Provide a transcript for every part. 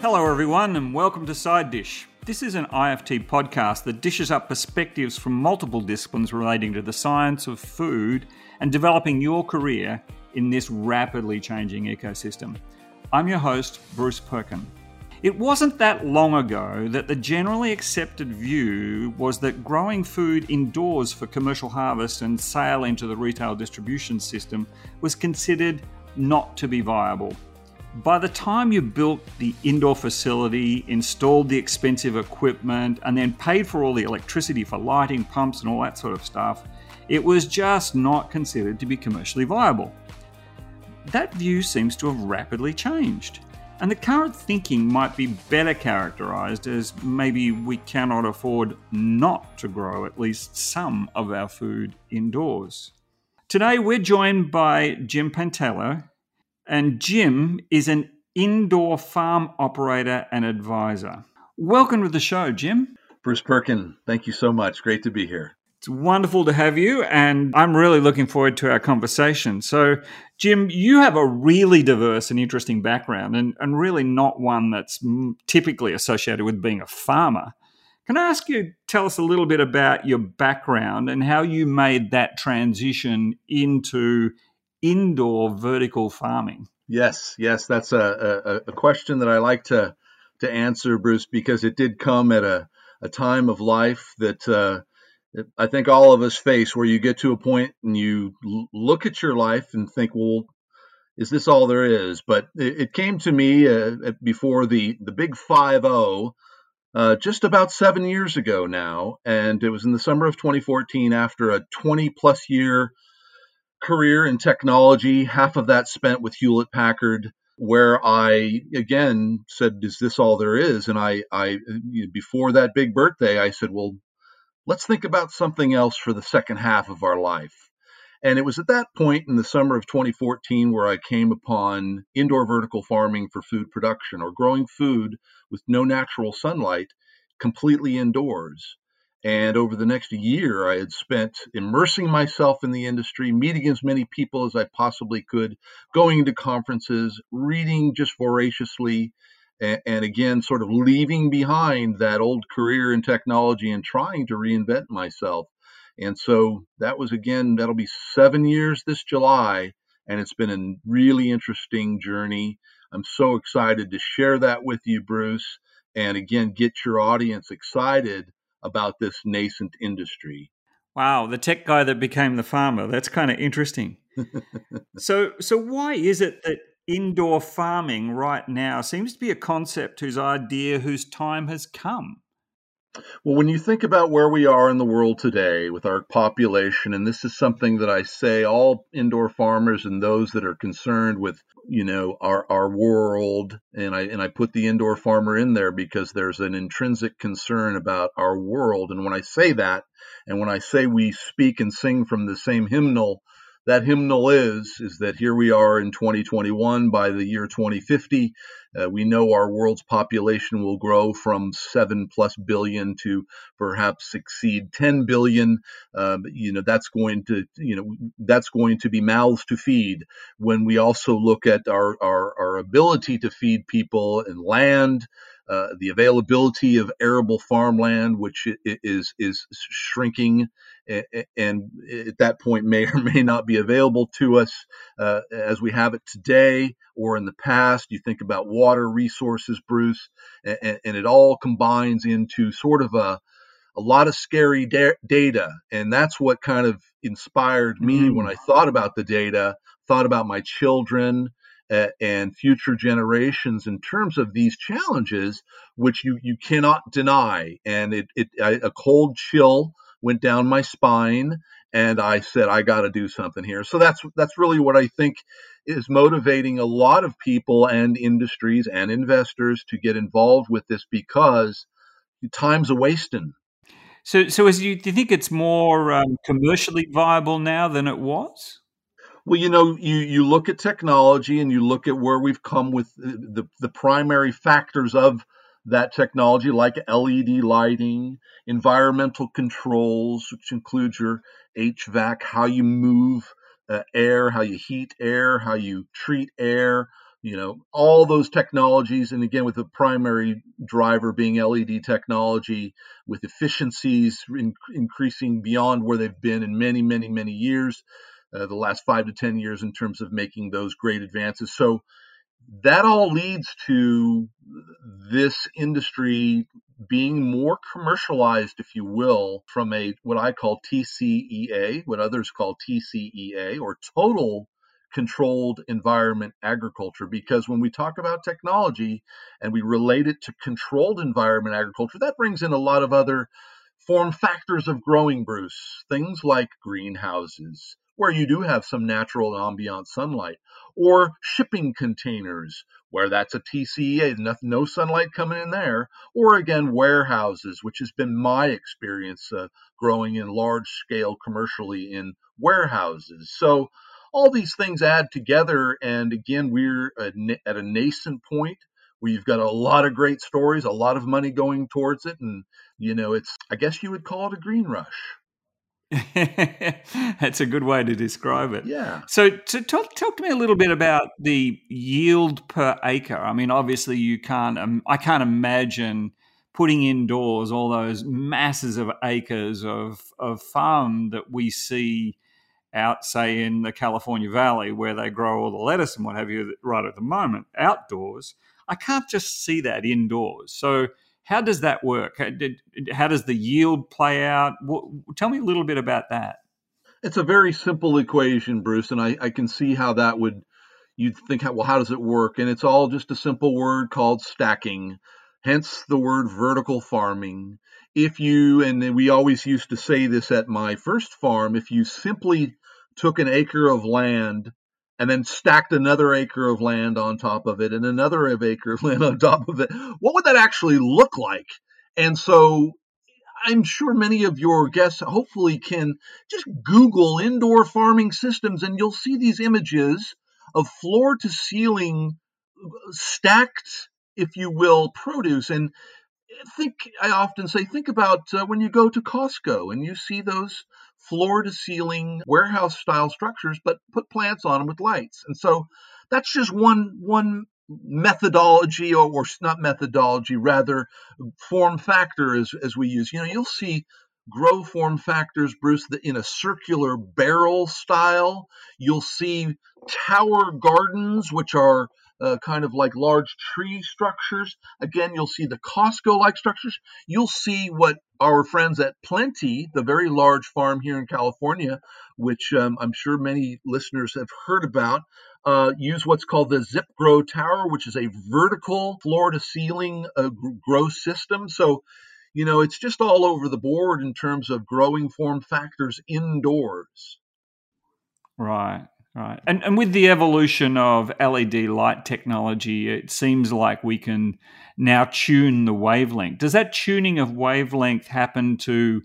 Hello, everyone, and welcome to Side Dish. This is an IFT podcast that dishes up perspectives from multiple disciplines relating to the science of food and developing your career in this rapidly changing ecosystem. I'm your host, Bruce Perkin. It wasn't that long ago that the generally accepted view was that growing food indoors for commercial harvest and sale into the retail distribution system was considered not to be viable. By the time you built the indoor facility, installed the expensive equipment, and then paid for all the electricity for lighting, pumps, and all that sort of stuff, it was just not considered to be commercially viable. That view seems to have rapidly changed, and the current thinking might be better characterized as maybe we cannot afford not to grow at least some of our food indoors. Today, we're joined by Jim Pantaleo, and Jim is an indoor farm operator and advisor. Welcome to the show, Jim. Bruce Perkin, thank you so much. Great to be here. It's wonderful to have you, and I'm really looking forward to our conversation. So, Jim, you have a really diverse and interesting background, and, and really not one that's typically associated with being a farmer. Can I ask you tell us a little bit about your background and how you made that transition into indoor vertical farming? Yes, yes, that's a, a, a, question that I like to to answer, Bruce, because it did come at a, a time of life that uh, I think all of us face, where you get to a point and you l- look at your life and think, well, is this all there is? But it, it came to me uh, before the the big five zero. Uh, just about seven years ago now, and it was in the summer of 2014 after a 20 plus year career in technology, half of that spent with Hewlett Packard, where I again said, "Is this all there is?" And I, I before that big birthday, I said, "Well, let's think about something else for the second half of our life." And it was at that point in the summer of 2014 where I came upon indoor vertical farming for food production or growing food with no natural sunlight completely indoors. And over the next year, I had spent immersing myself in the industry, meeting as many people as I possibly could, going to conferences, reading just voraciously, and, and, again, sort of leaving behind that old career in technology and trying to reinvent myself. And so that was again, that'll be seven years this July, and it's been a really interesting journey. I'm so excited to share that with you, Bruce, and again, get your audience excited about this nascent industry. Wow, the tech guy that became the farmer. That's kind of interesting. so so why is it that indoor farming right now seems to be a concept whose idea whose time has come? Well, when you think about where we are in the world today with our population, and this is something that I say all indoor farmers and those that are concerned with, you know, our, our world, and I and I put the indoor farmer in there because there's an intrinsic concern about our world. And when I say that, and when I say we speak and sing from the same hymnal, that hymnal is is that here we are in 2021 by the year 2050 uh, we know our world's population will grow from 7 plus billion to perhaps exceed 10 billion. Uh, you know that's going to you know that's going to be mouths to feed. When we also look at our our, our ability to feed people and land uh, the availability of arable farmland, which is is shrinking, and at that point may or may not be available to us uh, as we have it today or in the past. You think about water resources, Bruce, and, and it all combines into sort of a a lot of scary da- data, and that's what kind of inspired me mm. when I thought about the data, thought about my children, and future generations in terms of these challenges, which you, you cannot deny. And it, it I, a cold chill went down my spine, and I said, I got to do something here. So that's that's really what I think is motivating a lot of people and industries and investors to get involved with this because time's a wasting. So, so as you do you think it's more um, commercially viable now than it was? Well, you know, you, you look at technology and you look at where we've come with the, the primary factors of that technology, like LED lighting, environmental controls, which includes your HVAC, how you move uh, air, how you heat air, how you treat air, you know all those technologies. And again with the primary driver being led technology with efficiencies in, increasing beyond where they've been in many many many years uh, the last five to ten years in terms of making those great advances so that all leads to this industry being more commercialized, if you will, from a what I call TCEA, what others call TCEA, or total controlled environment agriculture because when we talk about technology and we relate it to controlled environment agriculture, that brings in a lot of other form factors of growing, Bruce. Things like greenhouses, where you do have some natural ambient sunlight, or shipping containers, where that's a TCEA, no, sunlight coming in there, or again, warehouses, which has been my experience uh, growing in large scale commercially in warehouses. So, all these things add together. And again, we're at a nascent point where you've got a lot of great stories, a lot of money going towards it. And, you know, it's, I guess you would call it a green rush. That's a good way to describe it. Yeah. So, to talk, talk to me a little bit about the yield per acre. I mean, obviously, you can't. Um, I can't imagine putting indoors all those masses of acres of of farm that we see out, say, in the California Valley where they grow all the lettuce and what have you right at the moment, outdoors. I can't just see that indoors. So, how does that work? How, did, how does the yield play out? Tell me a little bit about that. It's a very simple equation, Bruce, and I, I can see how that would. You'd think, well, how does it work? And it's all just a simple word called stacking, hence the word vertical farming if you, and we always used to say this at my first farm, if you simply took an acre of land and then stacked another acre of land on top of it and another acre of land on top of it, what would that actually look like? And so I'm sure many of your guests hopefully can just Google indoor farming systems and you'll see these images of floor to ceiling stacked, if you will, produce. And think I often say think about uh, when you go to Costco and you see those floor to ceiling warehouse style structures but put plants on them with lights. And so that's just one one methodology or, or not methodology rather form factor as, as we use. You know, you'll see grow form factors, Bruce, in a circular barrel style. You'll see tower gardens, which are uh, kind of like large tree structures. Again, you'll see the Costco like structures. You'll see what our friends at Plenty, the very large farm here in California, which um, I'm sure many listeners have heard about, uh, use what's called the Zip Grow Tower, which is a vertical floor to ceiling uh, grow system. So, you know, it's just all over the board in terms of growing form factors indoors. Right. Right. And, and with the evolution of LED light technology, it seems like we can now tune the wavelength. Does that tuning of wavelength happen to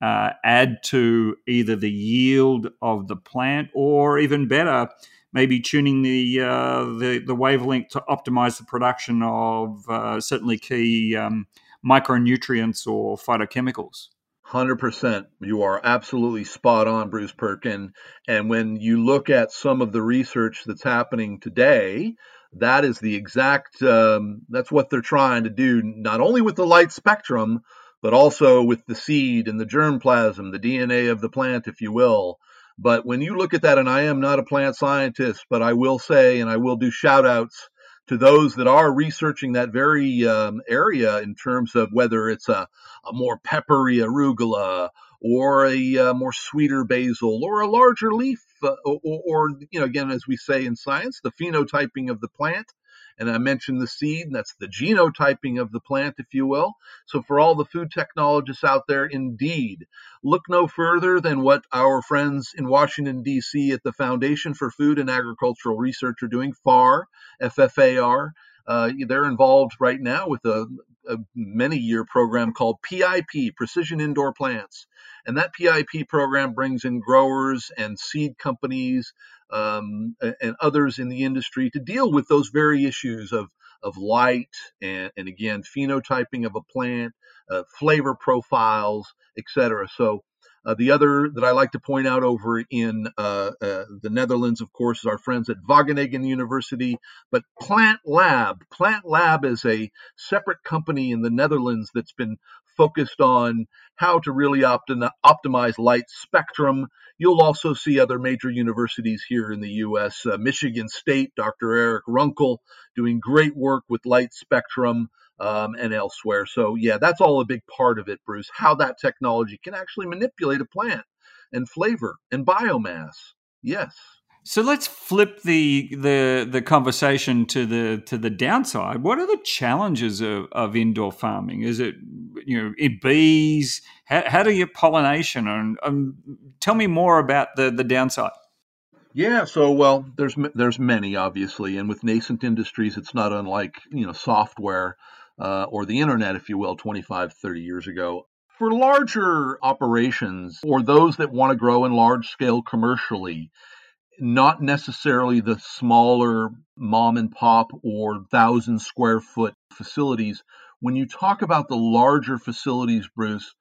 uh, add to either the yield of the plant or even better, maybe tuning the, uh, the, the wavelength to optimize the production of uh, certainly key um, micronutrients or phytochemicals? 100%. You are absolutely spot on, Bruce Perkin. And when you look at some of the research that's happening today, that is the exact, um, that's what they're trying to do, not only with the light spectrum, but also with the seed and the germplasm, the DNA of the plant, if you will. But when you look at that, and I am not a plant scientist, but I will say, and I will do shout outs to those that are researching that very um, area in terms of whether it's a, a more peppery arugula or a uh, more sweeter basil or a larger leaf uh, or, or, you know again as we say in science the phenotyping of the plant and I mentioned the seed, and that's the genotyping of the plant, if you will. So, for all the food technologists out there, indeed, look no further than what our friends in Washington, D.C. at the Foundation for Food and Agricultural Research are doing, FAR, FFAR. Uh, they're involved right now with a, a many year program called PIP, Precision Indoor Plants. And that PIP program brings in growers and seed companies um, and others in the industry to deal with those very issues of, of light and, and again, phenotyping of a plant, uh, flavor profiles, etc. So Uh, the other that I like to point out over in uh, uh, the Netherlands, of course, is our friends at Wageningen University. But Plant Lab, Plant Lab is a separate company in the Netherlands that's been focused on how to really optim- optimize light spectrum. You'll also see other major universities here in the U.S. Uh, Michigan State, Dr. Erik Runkle, doing great work with light spectrum um, and elsewhere. So, yeah, that's all a big part of it, Bruce, how that technology can actually manipulate a plant and flavor and biomass. Yes. So let's flip the the the conversation to the to the downside. What are the challenges of, of indoor farming? Is it you know it bees? How, how do you pollination? And um, tell me more about the the downside. Yeah, so well, there's there's many obviously, and with nascent industries, it's not unlike you know software uh, or the internet, if you will, 25, 30 years ago. For larger operations or those that want to grow in large scale commercially, not necessarily the smaller mom and pop or thousand square foot facilities. When you talk about the larger facilities, Bruce,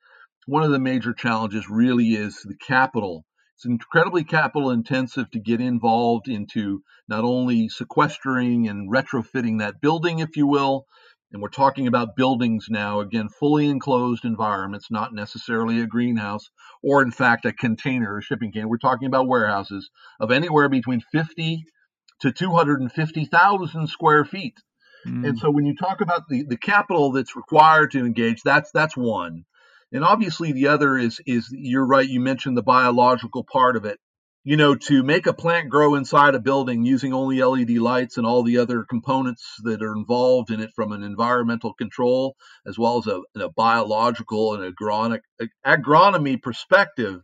one of the major challenges really is the capital. It's incredibly capital intensive to get involved into not only sequestering and retrofitting that building, if you will, and we're talking about buildings now, again, fully enclosed environments, not necessarily a greenhouse or, in fact, a container, a shipping container. We're talking about warehouses of anywhere between 50 to 250,000 square feet. Mm. And so when you talk about the, the capital that's required to engage, that's that's one. And obviously the other is is you're right, you mentioned the biological part of it you know, to make a plant grow inside a building using only LED lights and all the other components that are involved in it from an environmental control as well as a, a biological and agronomic, agronomy perspective,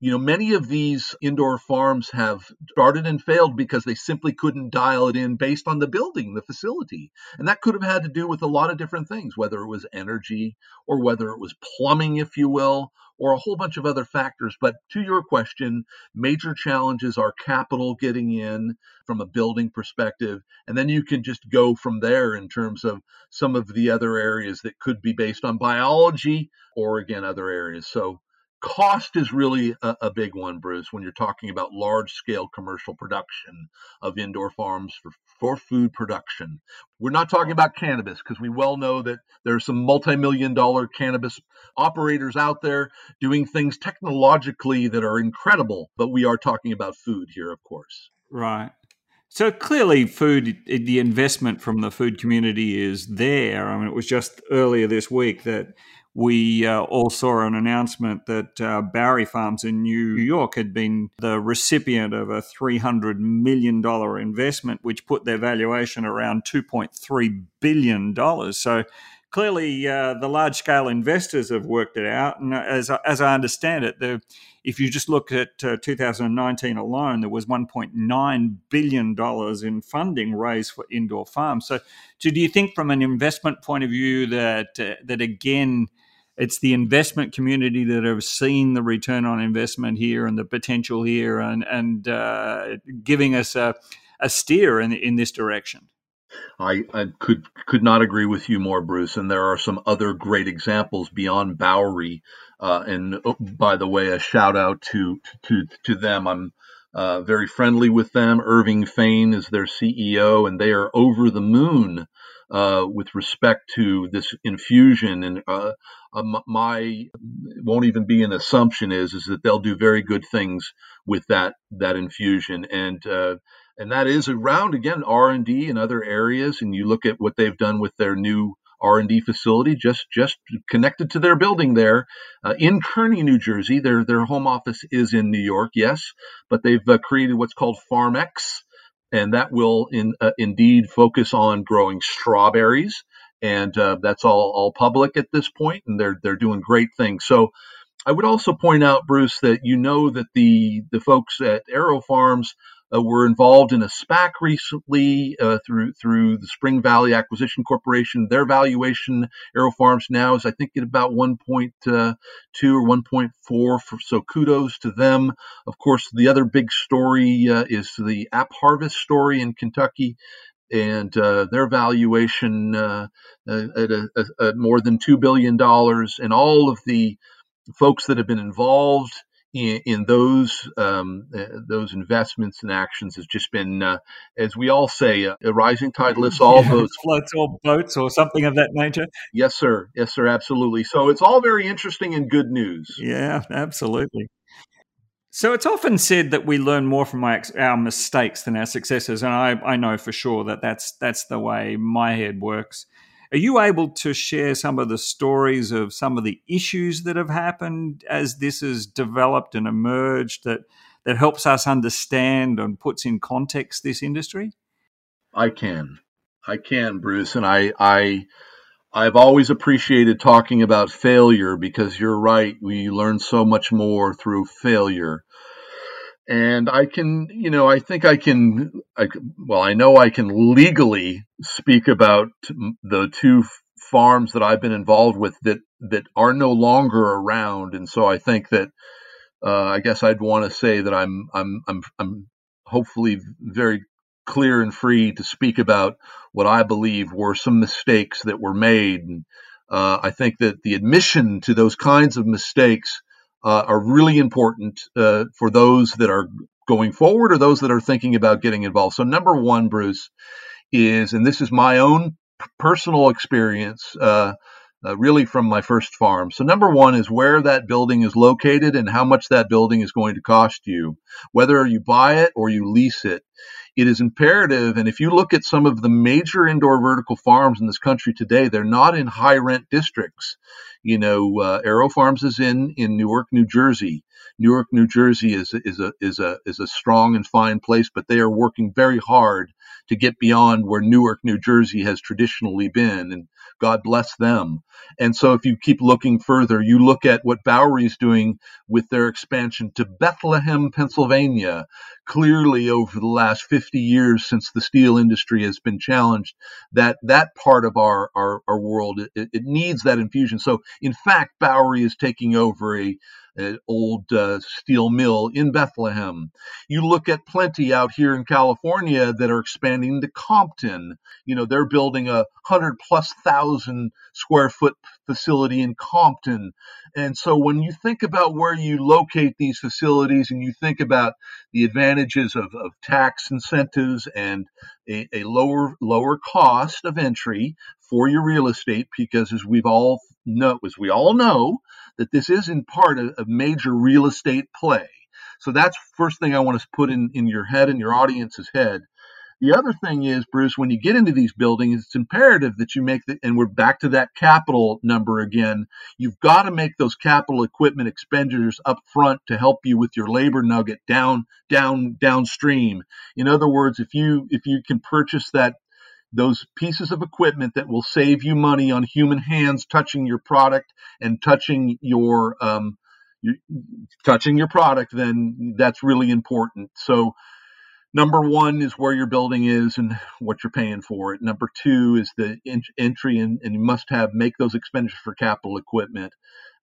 you know, many of these indoor farms have started and failed because they simply couldn't dial it in based on the building, the facility. And that could have had to do with a lot of different things, whether it was energy or whether it was plumbing, if you will, or a whole bunch of other factors. But to your question, major challenges are capital getting in from a building perspective. And then you can just go from there in terms of some of the other areas that could be based on biology or, again, other areas. So cost is really a, a, big one, Bruce, when you're talking about large scale commercial production of indoor farms for, for food production. We're not talking about cannabis because we well know that there are some multi million dollar cannabis operators out there doing things technologically that are incredible, but we are talking about food here, of course. Right. So clearly, food, the investment from the food community is there. I mean, it was just earlier this week that we uh, all saw an announcement that uh, Bowery Farms in New York had been the recipient of a $300 million investment, which put their valuation around $2.3 billion. So clearly, uh, the large scale investors have worked it out. And as, as I understand it, the, if you just look at uh, 2019 alone, there was $1.9 billion in funding raised for indoor farms. So, do you think, from an investment point of view, that, uh, that again, it's the investment community that have seen the return on investment here and the potential here and and uh, giving us a, a steer in in this direction. I, I, could could not agree with you more, Bruce. And there are some other great examples beyond Bowery. Uh, and oh, by the way, a shout out to to to them. I'm uh, very friendly with them. Irving Fain is their CEO, and they are over the moon uh, with respect to this infusion. And uh, uh, my won't even be an assumption is is that they'll do very good things with that that infusion. And uh, and that is around again R and D and other areas. And you look at what they've done with their new R&D facility just just connected to their building there uh, in Kearny, New Jersey. Their their home office is in New York, yes, but they've uh, created what's called FarmX, and that will in, uh, indeed focus on growing strawberries, and uh, that's all all public at this point, and they're they're doing great things. So. I would also point out, Bruce, that you know that the the folks at AeroFarms uh, were involved in a SPAC recently uh, through through the Spring Valley Acquisition Corporation. Their valuation, AeroFarms now is I think at about 1.2 uh, or 1.4. For, so kudos to them. Of course, the other big story uh, is the App Harvest story in Kentucky. And uh, their valuation uh, at, a, at more than two billion dollars, and all of the folks that have been involved in, in those um, uh, those investments and actions has just been, uh, as we all say, uh, a rising tide lifts all yeah, boats. Floats all boats, or something of that nature. Yes, sir. Yes, sir. Absolutely. So it's all very interesting and good news. Yeah, absolutely. So it's often said that we learn more from our, our mistakes than our successes, and I, I know for sure that that's that's the way my head works. Are you able to share some of the stories of some of the issues that have happened as this has developed and emerged that that helps us understand and puts in context this industry? I can, I can, Bruce, and I I I've always appreciated talking about failure because you're right. We learn so much more through failure. And I can, you know, I think I can, I, well, I know I can legally speak about the two farms that I've been involved with that, that are no longer around. And so I think that, uh, I guess I'd want to say that I'm, I'm, I'm, I'm hopefully very clear and free to speak about what I believe were some mistakes that were made. And uh, I think that the admission to those kinds of mistakes uh, are really important uh, for those that are going forward or those that are thinking about getting involved. So, number one, Bruce, is, and this is my own personal experience. Uh, uh, really from my first farm. So, number one is where that building is located and how much that building is going to cost you, whether you buy it or you lease it it is imperative. And if you look at some of the major indoor vertical farms in this country today, they're not in high rent districts. You know, uh, AeroFarms is in in Newark, New Jersey. Newark, New Jersey is is a is a is a strong and fine place, but they are working very hard to get beyond where Newark, New Jersey has traditionally been, and God bless them. And so, if you keep looking further, you look at what Bowery is doing with their expansion to Bethlehem, Pennsylvania. Clearly, over the last 50 years since the steel industry has been challenged, that that part of our our, our world it, it needs that infusion. So, in fact, Bowery is taking over a an old uh, steel mill in Bethlehem. You look at plenty out here in California that are expanding to Compton. You know, they're building a hundred plus thousand square foot facility in Compton. And so when you think about where you locate these facilities and you think about the advantages of, of tax incentives and a, a lower lower cost of entry for your real estate, because as we've all know, as we all know, that this is in part a, a major real estate play. So that's first thing I want to put in, in your head and your audience's head. The other thing is, Bruce, when you get into these buildings, it's imperative that you make the, and we're back to that capital number again. You've got to make those capital equipment expenditures up front to help you with your labor nugget down, down, downstream. In other words, if you if you can purchase that those pieces of equipment that will save you money on human hands touching your product and touching your um, touching your product, then that's really important. So, number one is where your building is and what you're paying for it. Number two is the in- entry, and, and, you must have make those expenditures for capital equipment.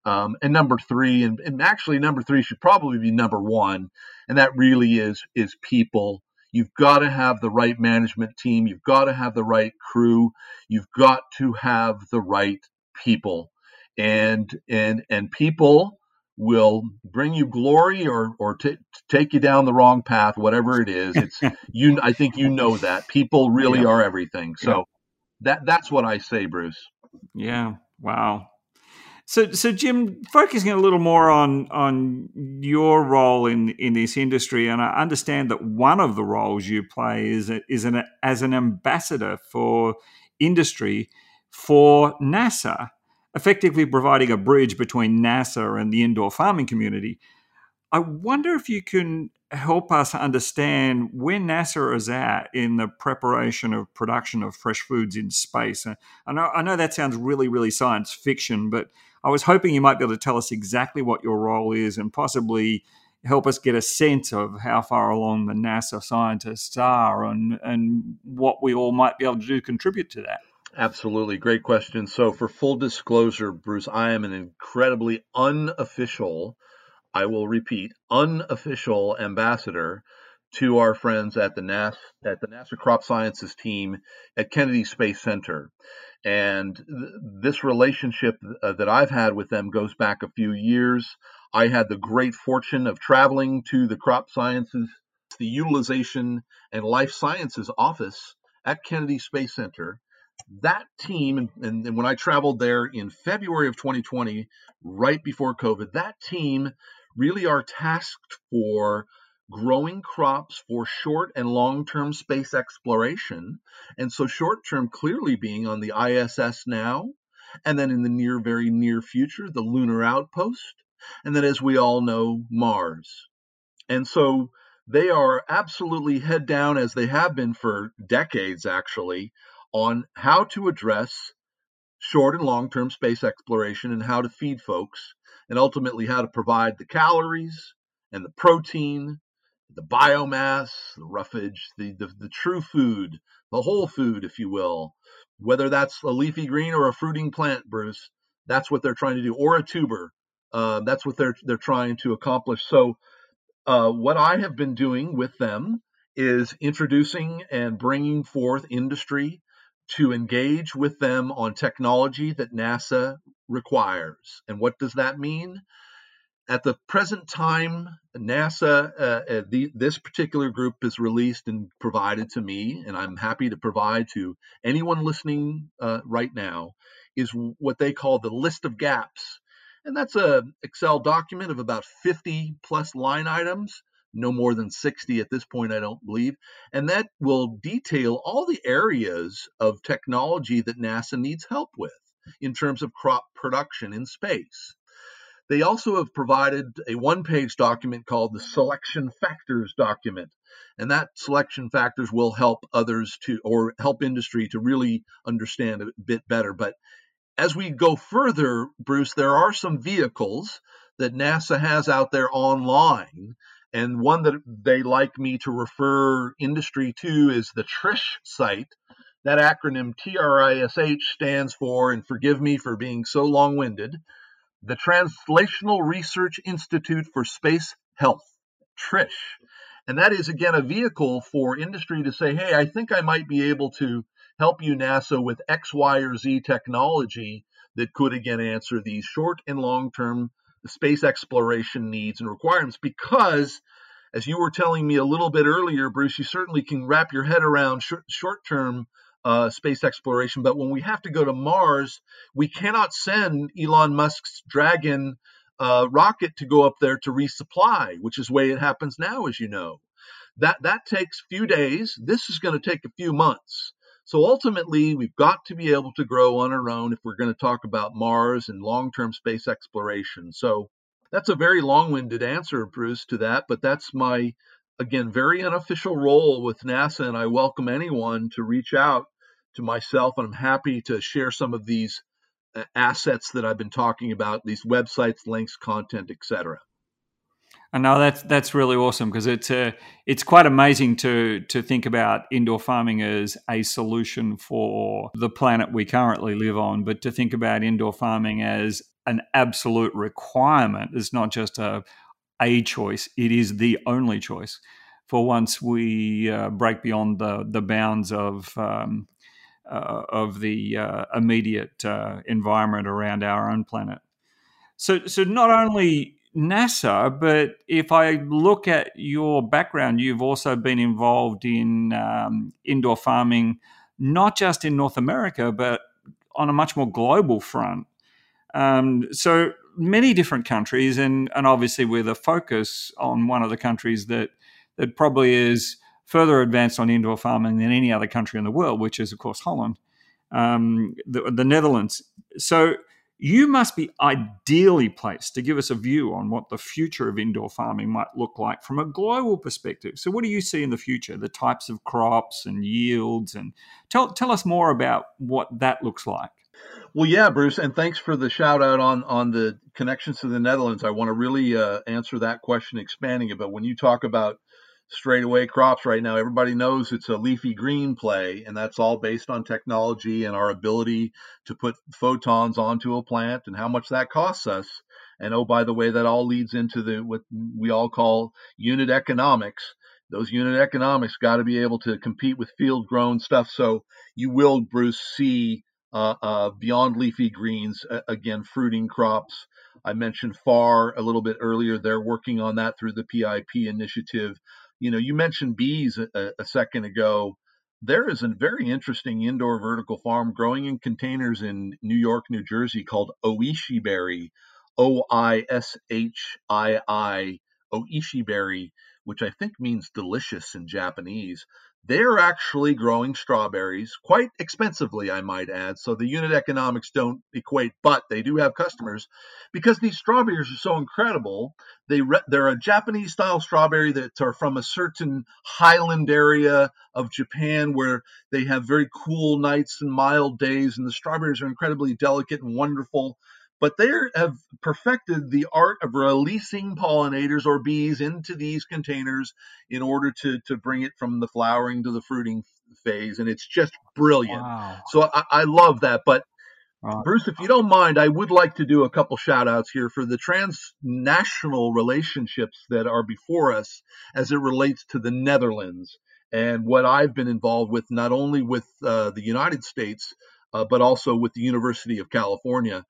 Um, and number three, and, and actually number three should probably be number one, and that really is is people You've got to have the right management team. You've got to have the right crew. You've got to have the right people. And and and people will bring you glory or or t- take you down the wrong path, whatever it is. It's you. I think you know that people really yeah. are everything. So yeah. that that's what I say, Bruce. Yeah. Wow. So, so Jim, focusing a little more on on your role in in this industry, and I understand that one of the roles you play is is an as an ambassador for industry for NASA, effectively providing a bridge between NASA and the indoor farming community. I wonder if you can help us understand where NASA is at in the preparation of production of fresh foods in space. I know, I know that sounds really, really science fiction, but I was hoping you might be able to tell us exactly what your role is and possibly help us get a sense of how far along the NASA scientists are and, and what we all might be able to do to contribute to that. Absolutely. Great question. So, for full disclosure, Bruce, I am an incredibly unofficial, I will repeat, unofficial ambassador to our friends at the NASA at the NASA Crop Sciences team at Kennedy Space Center. And th- this relationship uh, that I've had with them goes back a few years. I had the great fortune of traveling to the Crop Sciences, the Utilization and Life Sciences office at Kennedy Space Center. That team, and, and when I traveled there in February of 2020, right before COVID, that team really are tasked for growing crops for short and long term space exploration. And so, short term clearly being on the ISS now, and then in the near, very near future, the lunar outpost, and then, as we all know, Mars. And so, they are absolutely head down, as they have been for decades actually, on how to address short and long term space exploration and how to feed folks, and ultimately how to provide the calories and the protein the biomass, the roughage, the, the, the true food, the whole food, if you will, whether that's a leafy green or a fruiting plant, Bruce, that's what they're trying to do, or a tuber. Uh, that's what they're they're trying to accomplish. So, uh, what I have been doing with them is introducing and bringing forth industry to engage with them on technology that NASA requires. And what does that mean? At the present time, NASA, uh, uh, the, this particular group is released and provided to me, and I'm happy to provide to anyone listening uh, right now, is what they call the list of gaps. And that's a Excel document of about 50 plus line items, no more than 60 at this point, I don't believe. And that will detail all the areas of technology that NASA needs help with in terms of crop production in space. They also have provided a one page document called the selection factors document. And that selection factors will help others to, or help industry to really understand a bit better. But as we go further, Bruce, there are some vehicles that NASA has out there online. And one that they like me to refer industry to is the TRISH site. That acronym TRISH stands for, and forgive me for being so long winded, the Translational Research Institute for Space Health, TRISH. And that is, again, a vehicle for industry to say, hey, I think I might be able to help you, NASA, with X, Y, or Z technology that could, again, answer these short and long term space exploration needs and requirements. Because, as you were telling me a little bit earlier, Bruce, you certainly can wrap your head around short term uh, space exploration. But when we have to go to Mars, we cannot send Elon Musk's Dragon uh, rocket to go up there to resupply, which is the way it happens now, as you know. That that takes few days. This is going to take a few months. So ultimately, we've got to be able to grow on our own if we're going to talk about Mars and long-term space exploration. So that's a very long-winded answer, Bruce, to that, but that's my again, very unofficial role with NASA, and I welcome anyone to reach out to myself, and I'm happy to share some of these uh, assets that I've been talking about, these websites, links, content, etc. I know that's that's really awesome because it's uh, it's quite amazing to to think about indoor farming as a solution for the planet we currently live on, but to think about indoor farming as an absolute requirement is not just a a choice, it is the only choice for once we uh, break beyond the, the bounds of, um, uh, of the uh, immediate uh, environment around our own planet. So, so not only NASA, but if I look at your background, you've also been involved in um, indoor farming, not just in North America, but on a much more global front. Um, so many different countries, and and obviously with a focus on one of the countries that that probably is further advanced on indoor farming than any other country in the world, which is of course Holland, um, the, the Netherlands. So you must be ideally placed to give us a view on what the future of indoor farming might look like from a global perspective. So, what do you see in the future? The types of crops and yields, and tell tell us more about what that looks like. Well, yeah, Bruce, and thanks for the shout out on on the connections to the Netherlands. I want to really uh, answer that question, expanding it. But when you talk about straightaway crops right now, everybody knows it's a leafy green play, and that's all based on technology and our ability to put photons onto a plant and how much that costs us. And oh, by the way, that all leads into the what we all call unit economics. those unit economics got to be able to compete with field grown stuff. So you will, Bruce, see uh, uh, beyond leafy greens, uh, again, fruiting crops. I mentioned FAR a little bit earlier. They're working on that through the PIP initiative. You know, you mentioned bees a, a second ago. There is a very interesting indoor vertical farm growing in containers in New York, New Jersey called Oishii Berry, O I S H I I, Oishii Berry, which I think means delicious in Japanese they're actually growing strawberries quite expensively, I might add. So the unit economics don't equate, but they do have customers because these strawberries are so incredible. They re- they're a Japanese style strawberry that are from a certain highland area of Japan where they have very cool nights and mild days, and the strawberries are incredibly delicate and wonderful but they have perfected the art of releasing pollinators or bees into these containers in order to, to bring it from the flowering to the fruiting phase. And it's just brilliant. Wow. So I, I, love that. But Bruce, if you don't mind, I would like to do a couple shout outs here for the transnational relationships that are before us as it relates to the Netherlands and what I've been involved with, not only with uh, the United States, uh, but also with the University of California.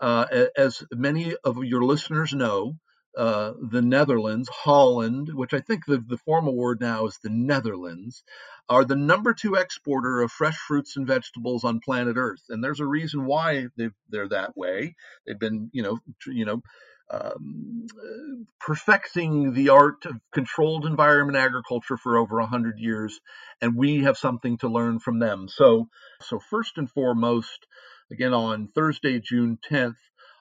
Uh, as many of your listeners know, uh, the Netherlands, Holland, which I think the, the formal word now is the Netherlands, are the number two exporter of fresh fruits and vegetables on planet Earth. And there's a reason why they're that way. They've been, you know, you know, um, perfecting the art of controlled environment agriculture for over 100 years and we have something to learn from them so so first and foremost again on Thursday, June 10th,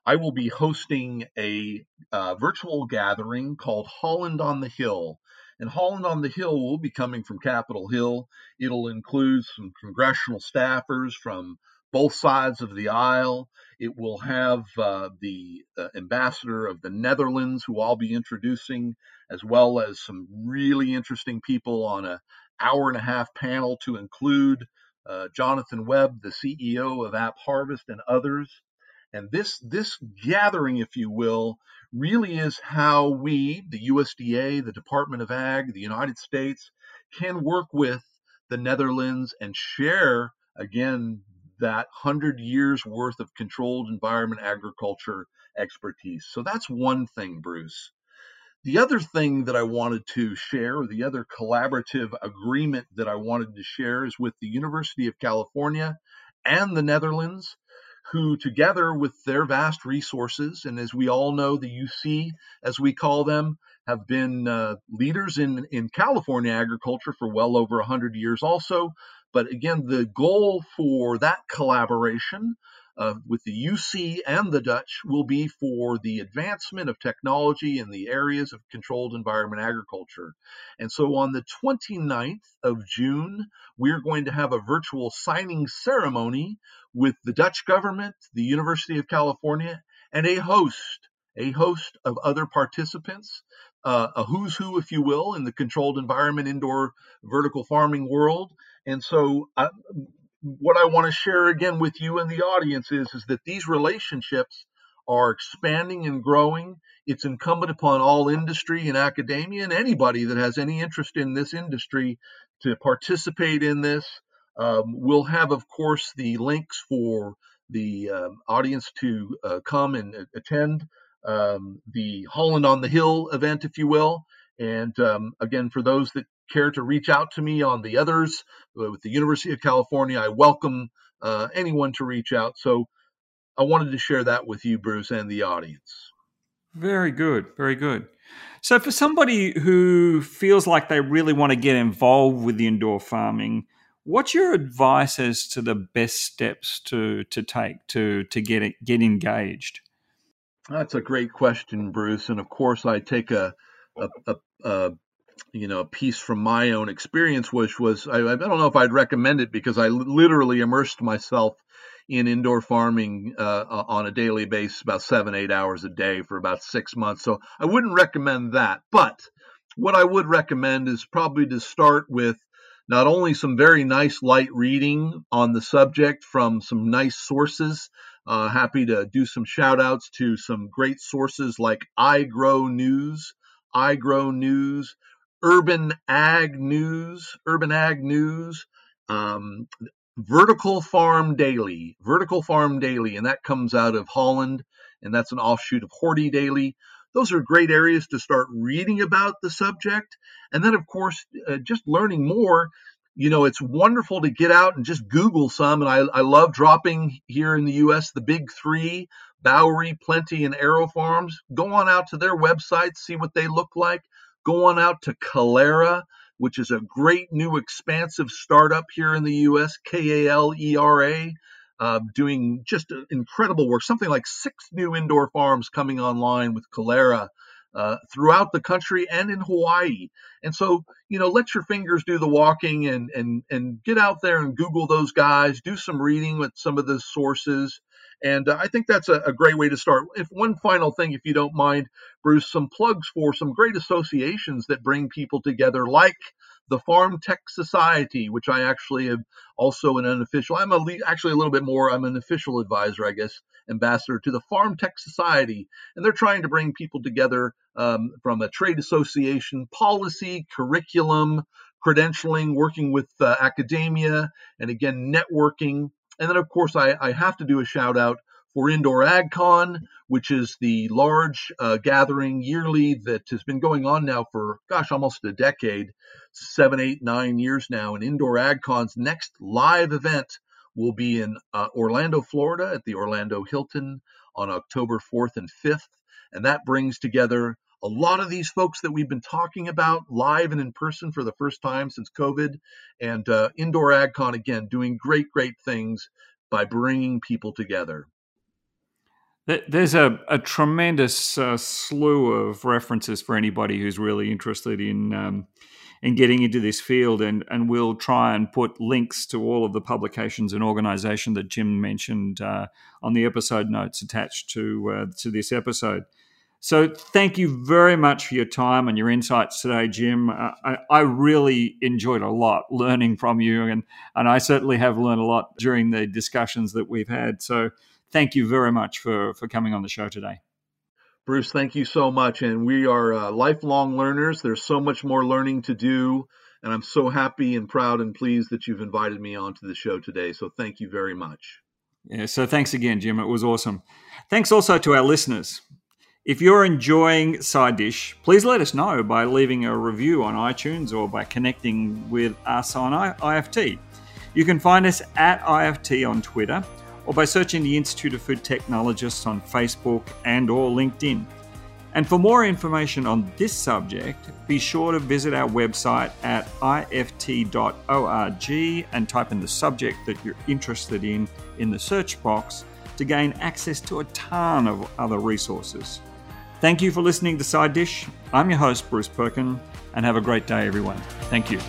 I will be hosting a uh, virtual gathering called Holland on the Hill. And Holland on the Hill will be coming from Capitol Hill. It'll include some congressional staffers from both sides of the aisle. It will have uh, the uh, ambassador of the Netherlands, who I'll be introducing, as well as some really interesting people on a hour and a half panel to include Uh, Jonathan Webb, the CEO of App Harvest, and others. And this this gathering, if you will, really is how we, the USDA, the Department of Ag, the United States, can work with the Netherlands and share again that hundred years worth of controlled environment agriculture expertise. So that's one thing, Bruce. The other thing that I wanted to share, the other collaborative agreement that I wanted to share, is with the University of California and the Netherlands, who, together with their vast resources, and as we all know, the UC, as we call them, have been uh, leaders in, in California agriculture for well over 100 years, also. But again, the goal for that collaboration uh, with the UC and the Dutch will be for the advancement of technology in the areas of controlled environment agriculture. And so on the 29th of June, we're going to have a virtual signing ceremony with the Dutch government, the University of California, and a host, a host of other participants. Uh, a who's who, if you will, in the controlled environment indoor vertical farming world. And so uh, what I want to share again with you and the audience is, is that these relationships are expanding and growing. It's incumbent upon all industry and academia and anybody that has any interest in this industry to participate in this. Um, we'll have, of course, the links for the um, audience to uh, come and uh, attend um, the Holland on the Hill event, if you will. And um, again, for those that care to reach out to me on the others with the University of California, I welcome uh, anyone to reach out. So I wanted to share that with you, Bruce, and the audience. Very good. Very good. So, for somebody who feels like they really want to get involved with the indoor farming, what's your advice as to the best steps to to take to to get it, get engaged? That's a great question, Bruce. And of course, I take a a, a, a you know a piece from my own experience, which was I, I don't know if I'd recommend it because I literally immersed myself in indoor farming uh, on a daily basis, about seven eight hours a day for about six months. So I wouldn't recommend that. But what I would recommend is probably to start with not only some very nice light reading on the subject from some nice sources. Uh, happy to do some shout outs to some great sources like iGrow News, iGrow News, Urban Ag News, Urban Ag News, um, Vertical Farm Daily, Vertical Farm Daily, and that comes out of Holland, and that's an offshoot of Horti Daily. Those are great areas to start reading about the subject. And then, of course, uh, just learning more. You know, it's wonderful to get out and just Google some. And I, I love dropping here in the US the big three Bowery, Plenty, and AeroFarms. Go on out to their websites, see what they look like. Go on out to Kalera, which is a great new expansive startup here in the US, K A L E R A uh, doing just incredible work. Something like six new indoor farms coming online with Kalera uh, throughout the country and in Hawaii. And so, you know, let your fingers do the walking and and and get out there and Google those guys. Do some reading with some of the sources. And uh, I think that's a, a, great way to start. If one final thing, if you don't mind, Bruce, some plugs for some great associations that bring people together, like the Farm Tech Society, which I actually am also an unofficial. I'm a actually a little bit more. I'm an official advisor, I guess, ambassador to the Farm Tech Society, and they're trying to bring people together um, from a trade association, policy, curriculum, credentialing, working with uh, academia, and again networking. And then, of course, I, I have to do a shout out for Indoor AgCon, which is the large uh, gathering yearly that has been going on now for, gosh, almost a decade, seven, eight, nine years now. And Indoor AgCon's next live event will be in uh, Orlando, Florida at the Orlando Hilton on October 4th and 5th. And that brings together a lot of these folks that we've been talking about live and in person for the first time since COVID. And uh, Indoor AgCon, again, doing great, great things by bringing people together. There's a, a tremendous uh, slew of references for anybody who's really interested in um, in getting into this field, and and we'll try and put links to all of the publications and organisation that Jim mentioned uh, on the episode notes attached to uh, to this episode. So thank you very much for your time and your insights today, Jim. Uh, I, I, really enjoyed a lot learning from you, and and I certainly have learned a lot during the discussions that we've had. So thank you very much for, for coming on the show today. Bruce, thank you so much. And we are uh, lifelong learners. There's so much more learning to do. And I'm so happy and proud and pleased that you've invited me onto the show today. So thank you very much. Yeah, so thanks again, Jim. It was awesome. Thanks also to our listeners. If you're enjoying Side Dish, please let us know by leaving a review on iTunes or by connecting with us on IFT. You can find us at IFT on Twitter or by searching the Institute of Food Technologists on Facebook and or LinkedIn. And for more information on this subject, be sure to visit our website at ift.org and type in the subject that you're interested in in the search box to gain access to a ton of other resources. Thank you for listening to Side Dish. I'm your host, Bruce Perkin, and have a great day, everyone. Thank you.